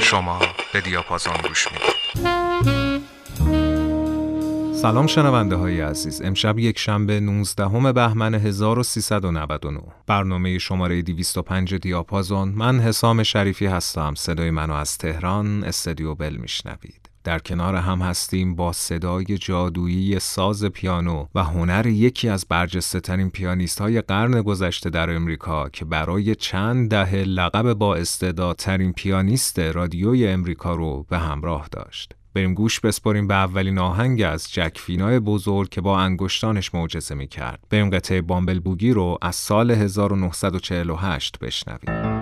شما به دیاپازون گوش می‌دید. سلام شنونده های عزیز. امشب یک شنبه 19 بهمن 1399 برنامه شماره 205 دیاپازون. من حسام شریفی هستم. صدای منو از تهران استدیو بل میشنوید. در کنار هم هستیم با صدای جادویی ساز پیانو و هنر یکی از برجسته ترین پیانیست های قرن گذشته در امریکا که برای چند دهه لقب با استعدادترین پیانیست رادیوی امریکا رو به همراه داشت. بریم گوش بسپاریم به اولین آهنگ از جک فینای بزرگ که با انگشتانش معجزه می کرد. بریم قطعه بامبل بوگی رو از سال 1948 بشنویم.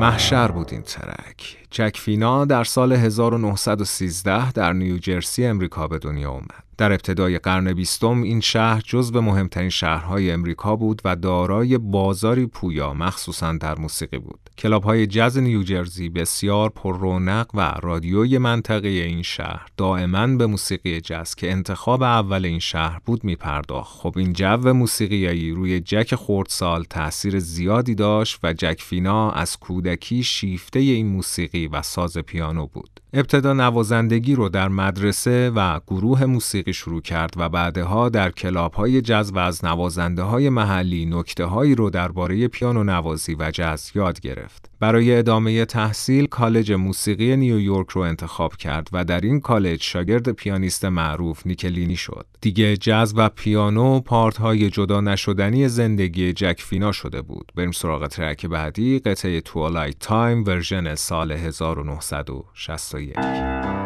محشر بود این ترک. جک فینا در سال 1913 در نیوجرسی امریکا به دنیا اومد در ابتدای قرن بیستم این شهر جزو مهمترین شهرهای امریکا بود و دارای بازاری پویا مخصوصا در موسیقی بود. کلاب های جز نیوجرسی بسیار پر رونق و رادیوی منطقه این شهر دائما به موسیقی جز که انتخاب اول این شهر بود می پرداخت. خب این جو موسیقیایی روی جک خردسال تاثیر زیادی داشت و جک فینا از کودکی شیفته این موسیقی و ساز پیانو بود. ابتدا نوازندگی رو در مدرسه و گروه موسیقی شروع کرد و بعدها در کلاب های جز و از نوازنده های محلی نکته هایی رو درباره پیانو نوازی و جز یاد گرفت. برای ادامه تحصیل کالج موسیقی نیویورک رو انتخاب کرد و در این کالج شاگرد پیانیست معروف نیکلینی شد. دیگه جز و پیانو part های جدا نشدنی زندگی جک فینا شده بود. بریم سراغ ترک بعدی قطعه Twilight Time version سال 1961.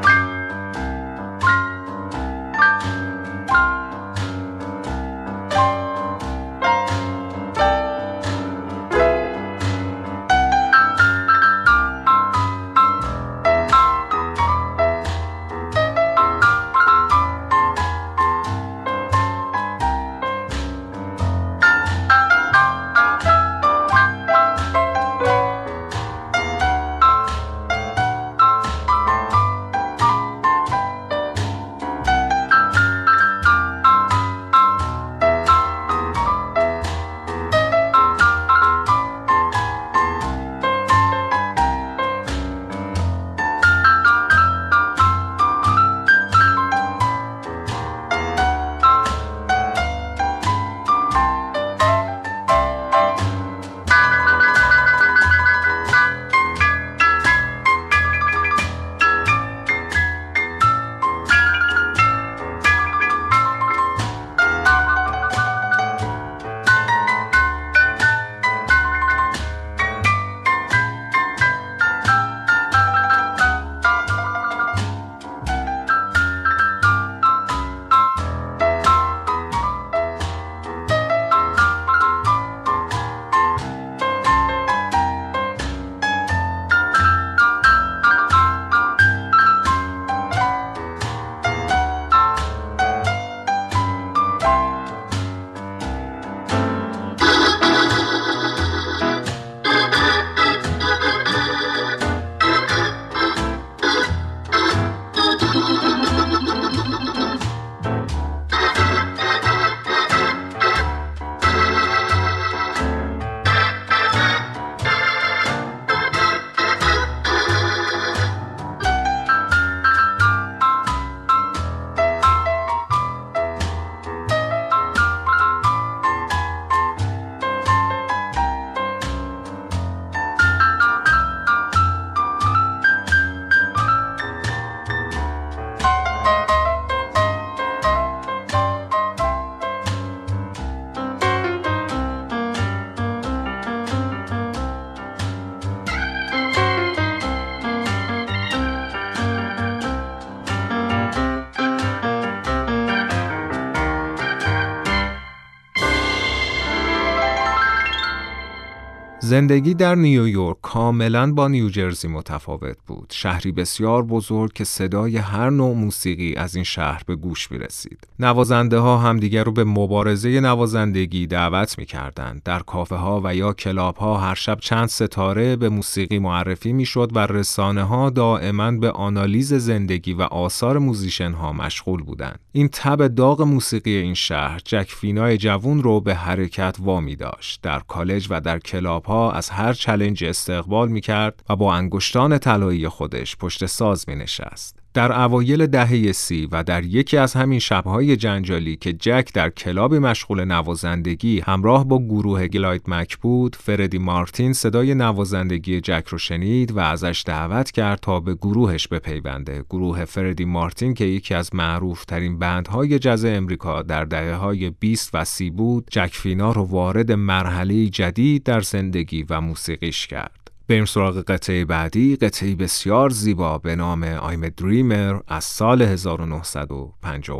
زندگی در نیویورک کاملا با نیوجرسی متفاوت بود. شهری بسیار بزرگ که صدای هر نوع موسیقی از این شهر به گوش می رسید. نوازنده ها همدیگر رو به مبارزه نوازندگی دعوت می کردند. در کافه ها و یا کلاب ها هر شب چند ستاره به موسیقی معرفی می شد و رسانه ها دائما به آنالیز زندگی و آثار musician ها مشغول بودند. این تب داغ موسیقی این شهر جک فینای جوون رو به حرکت وامی داشت. در کالج و در کلاب ها از هر challenge استقبال می کرد و با انگشتان طلایی خودش پشت ساز می نشست. در اوایل دهه سی و در یکی از همین شبهای جنجالی که جک در کلاب مشغول نوازندگی همراه با گروه گلاید مک بود، فردی مارتین صدای نوازندگی جک رو شنید و ازش دعوت کرد تا به گروهش بپیونده. گروه فردی مارتین که یکی از معروف ترین بندهای جز امریکا در دهه های 20 و 30 بود، جک فینا رو وارد مرحله جدید در زندگی و موسیقیش کرد. بریم سراغ قطعه بعدی. قطعه بسیار زیبا به نام I'm Dreamer از سال 1955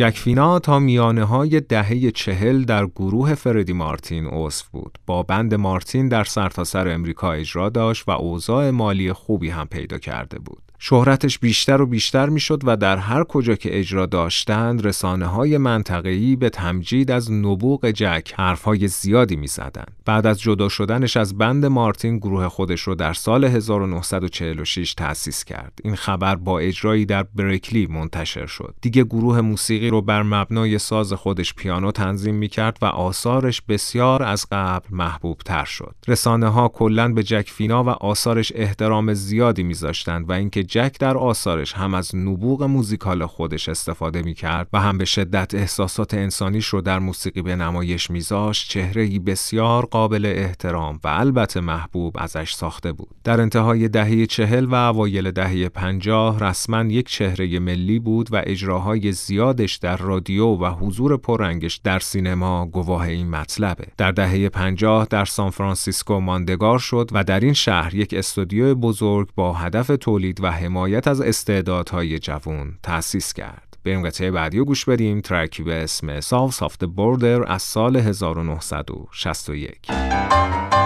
جک فینا تا میانه های دهه چهل در گروه فردی مارتین عضو بود. با بند مارتین در سرتاسر سر امریکا اجرا داشت و اوضاع مالی خوبی هم پیدا کرده بود. شهرتش بیشتر و بیشتر می‌شد و در هر کجا که اجرا داشتند رسانه های منطقه‌ای به تمجید از نبوغ جک حرفهای زیادی می‌زدند. بعد از جدا شدنش از بند مارتین گروه خودش رو در سال 1946 تأسیس کرد. این خبر با اجرایی در برکلی منتشر شد. دیگه گروه موسیقی رو بر مبنای ساز خودش پیانو تنظیم می‌کرد و آثارش بسیار از قبل محبوب تر شد. رسانه ها به جک فینا و آثارش احترام زیادی میذاشتند و اینکه جک در آثارش هم از نبوغ موزیکال خودش استفاده می کرد و هم به شدت احساسات انسانیش رو در موسیقی به نمایش میذاشت چهره بسیار قابل احترام و البته محبوب ازش ساخته بود. در انتهای دهه چهل و اوایل دهه پنجاه رسما یک چهره ملی بود و اجراهای زیادش در رادیو و حضور پررنگش در سینما گواه این مطلبه. در دهه پنجاه در سان فرانسیسکو ماندگار شد و در این شهر یک استودیو بزرگ با هدف تولید و حمایت از استعدادهای جوان تأسیس کرد. بریم قطعه بعدی رو گوش بدیم track ی به اسم South of the Border از سال 1961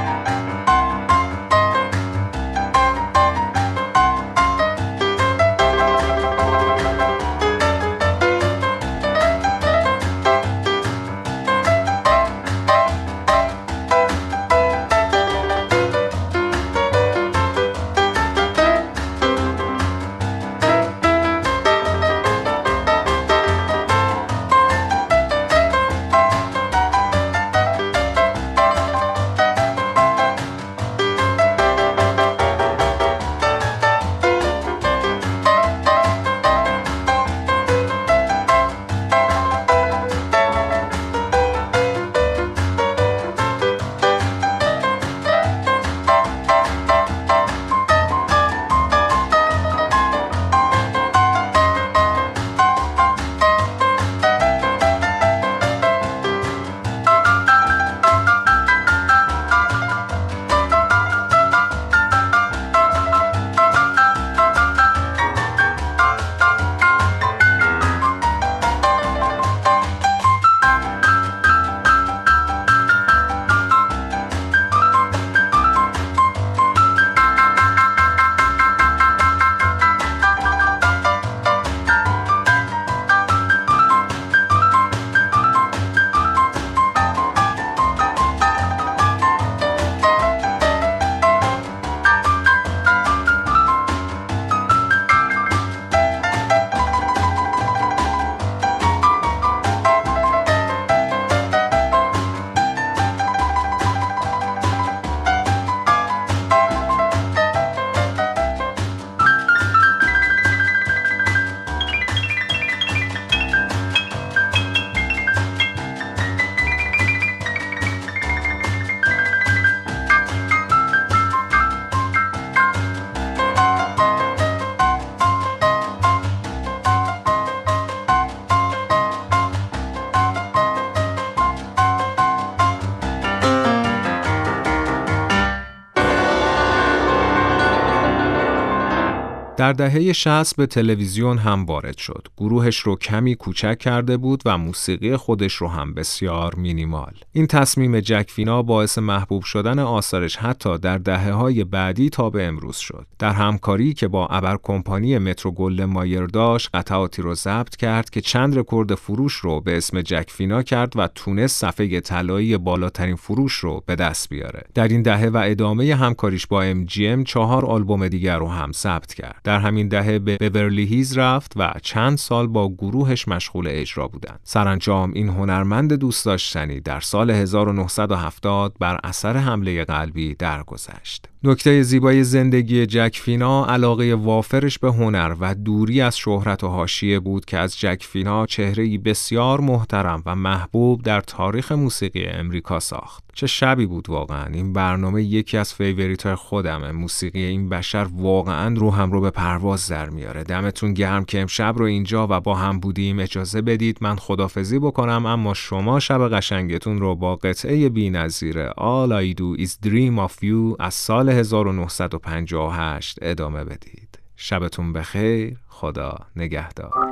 در دهه 60 به تلویزیون هم وارد شد. گروهش رو کمی کوچک کرده بود و موسیقی خودش رو هم بسیار مینیمال. این تصمیم جک فینا باعث محبوب شدن آثارش حتی در دهه های بعدی تا به امروز شد. در همکاری که با ابر کمپانی مترو گلدوین مایر داشت قطعاتی رو ضبط کرد که چند رکورد فروش رو به اسم جک فینا کرد و تونست صفحه طلایی بالاترین فروش رو به دست بیاره. در این دهه و ادامه همکاریش با MGM چهار آلبوم دیگر رو هم ثبت کرد. در همین دهه به بورلی هیلز رفت و چند سال با گروهش مشغول اجرا بودند. سرانجام این هنرمند دوست داشتنی در سال 1970 بر اثر حمله قلبی درگذشت. نکته زیبای زندگی جک فینا علاقه وافرش به هنر و دوری از شهرت و حاشیه بود که از جک فینا چهره‌ای بسیار محترم و محبوب در تاریخ موسیقی امریکا ساخت. چه شبی بود واقعا این برنامه یکی از favorite خودمه موسیقی این بشر واقعا روحم رو به پرواز در میاره. دمتون گرم که امشب رو اینجا و با هم بودیم. اجازه بدید من خدافزی بکنم اما شما شب قشنگتون رو با قطعه بی نظیره All I Do Is Dream of You از سال 1958 ادامه بدید. شبتون بخیر. خدا نگهدار.